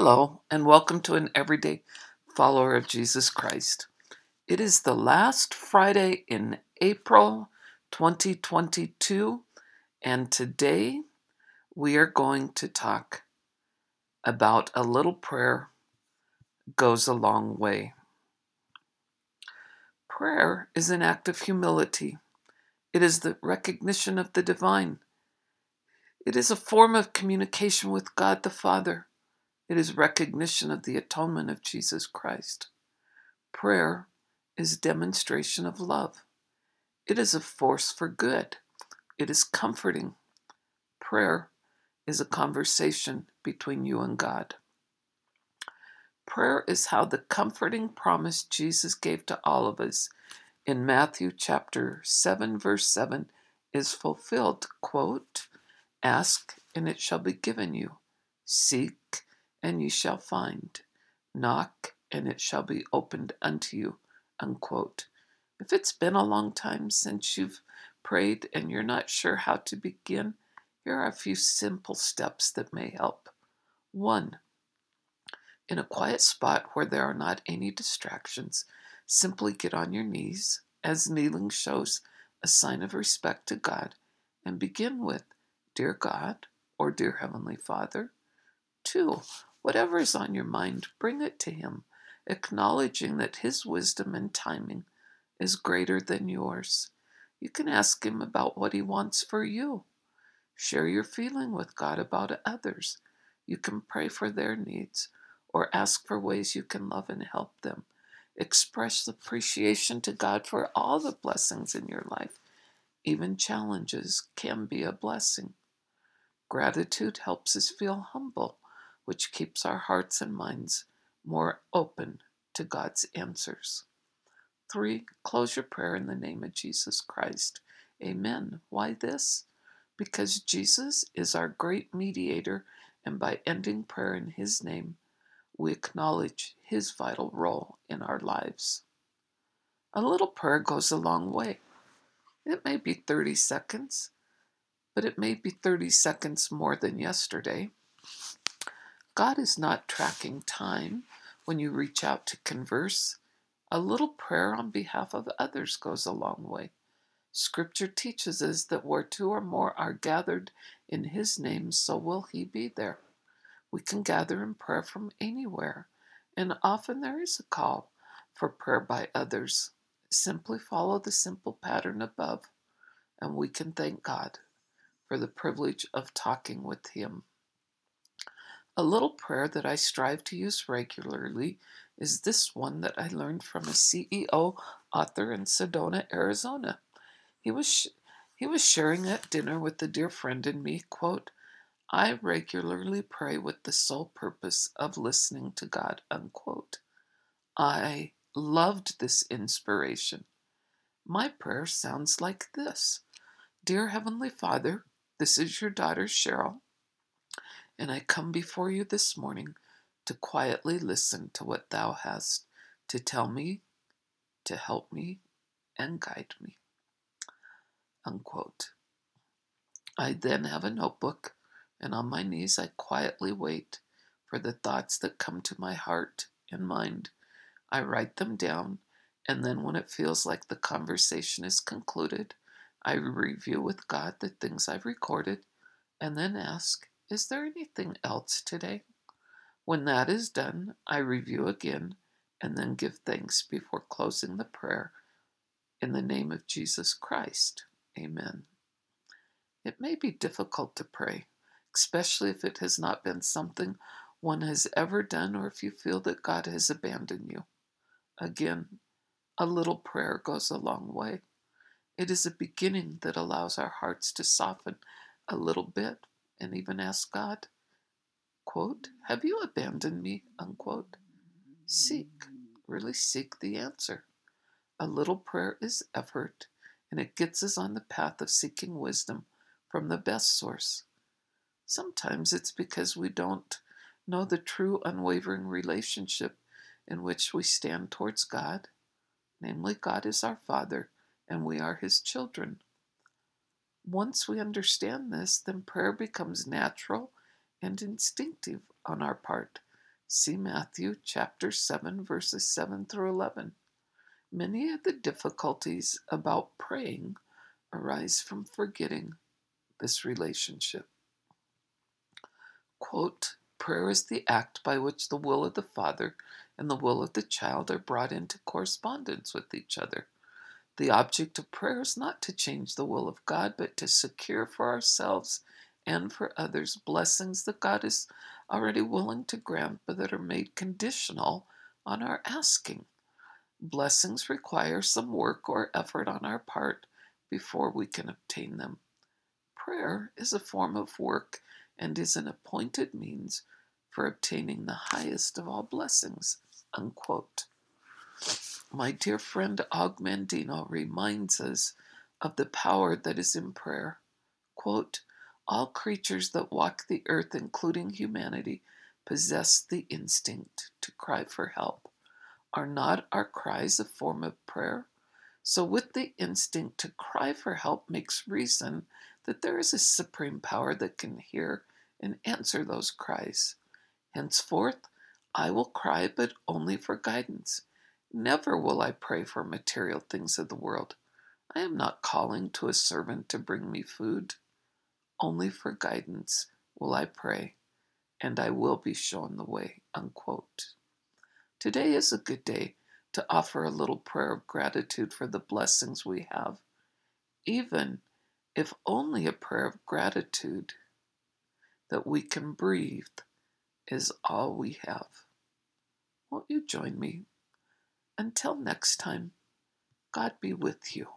Hello, and welcome to an everyday follower of Jesus Christ. It is the last Friday in April 2022, and today we are going to talk about a little prayer goes a long way. Prayer is an act of humility. It is the recognition of the divine. It is a form of communication with God the Father. It is recognition of the atonement of Jesus Christ. Prayer is demonstration of love. It is a force for good. It is comforting. Prayer is a conversation between you and God. Prayer is how the comforting promise Jesus gave to all of us in Matthew chapter 7 verse 7 is fulfilled. Quote, Ask and it shall be given you. Seek and ye shall find. Knock, and it shall be opened unto you. Unquote. If it's been a long time since you've prayed and you're not sure how to begin, here are a few simple steps that may help. One, in a quiet spot where there are not any distractions, simply get on your knees, as kneeling shows a sign of respect to God, and begin with, Dear God, or Dear Heavenly Father. Two, Whatever is on your mind, bring it to Him, acknowledging that His wisdom and timing is greater than yours. You can ask Him about what He wants for you. Share your feeling with God about others. You can pray for their needs or ask for ways you can love and help them. Express appreciation to God for all the blessings in your life. Even challenges can be a blessing. Gratitude helps us feel humble which keeps our hearts and minds more open to God's answers. Three, close your prayer in the name of Jesus Christ. Amen. Why this? Because Jesus is our great mediator, and by ending prayer in His name, we acknowledge His vital role in our lives. A little prayer goes a long way. It may be 30 seconds, but it may be 30 seconds more than yesterday. God is not tracking time when you reach out to converse. A little prayer on behalf of others goes a long way. Scripture teaches us that where two or more are gathered in His name, so will He be there. We can gather in prayer from anywhere, and often there is a call for prayer by others. Simply follow the simple pattern above, and we can thank God for the privilege of talking with Him. A little prayer that I strive to use regularly is this one that I learned from a CEO author in Sedona, Arizona. He was he was sharing at dinner with a dear friend and me, quote, I regularly pray with the sole purpose of listening to God, unquote. I loved this inspiration. My prayer sounds like this Dear Heavenly Father, this is your daughter Cheryl and I come before you this morning to quietly listen to what thou hast to tell me, to help me, and guide me. Unquote. I then have a notebook, and on my knees I quietly wait for the thoughts that come to my heart and mind. I write them down, and then when it feels like the conversation is concluded, I review with God the things I've recorded, and then ask, is there anything else today? When that is done, I review again and then give thanks before closing the prayer in the name of Jesus Christ. Amen. It may be difficult to pray, especially if it has not been something one has ever done or if you feel that God has abandoned you. Again, a little prayer goes a long way. It is a beginning that allows our hearts to soften a little bit and even ask God, quote, Have you abandoned me? unquote. Seek, really seek the answer. A little prayer is effort, and it gets us on the path of seeking wisdom from the best source. Sometimes it's because we don't know the true unwavering relationship in which we stand towards God. Namely, God is our Father, and we are His children. Once we understand this, then prayer becomes natural and instinctive on our part, See Matthew chapter 7, verses 7 through 11. Many of the difficulties about praying arise from forgetting this relationship. Quote, Prayer is the act by which the will of the Father and the will of the child are brought into correspondence with each other. The object of prayer is not to change the will of God, but to secure for ourselves and for others blessings that God is already willing to grant, but that are made conditional on our asking. Blessings require some work or effort on our part before we can obtain them. Prayer is a form of work and is an appointed means for obtaining the highest of all blessings. Unquote. My dear friend Og Mandino reminds us of the power that is in prayer. Quote, All creatures that walk the earth, including humanity, possess the instinct to cry for help. Are not our cries a form of prayer? So, with the instinct to cry for help makes reason that there is a supreme power that can hear and answer those cries. Henceforth, I will cry, but only for guidance. Never will I pray for material things of the world. I am not calling to a servant to bring me food. Only for guidance will I pray, and I will be shown the way. Unquote. Today is a good day to offer a little prayer of gratitude for the blessings we have, even if only a prayer of gratitude that we can breathe is all we have. Won't you join me? Until next time, God be with you.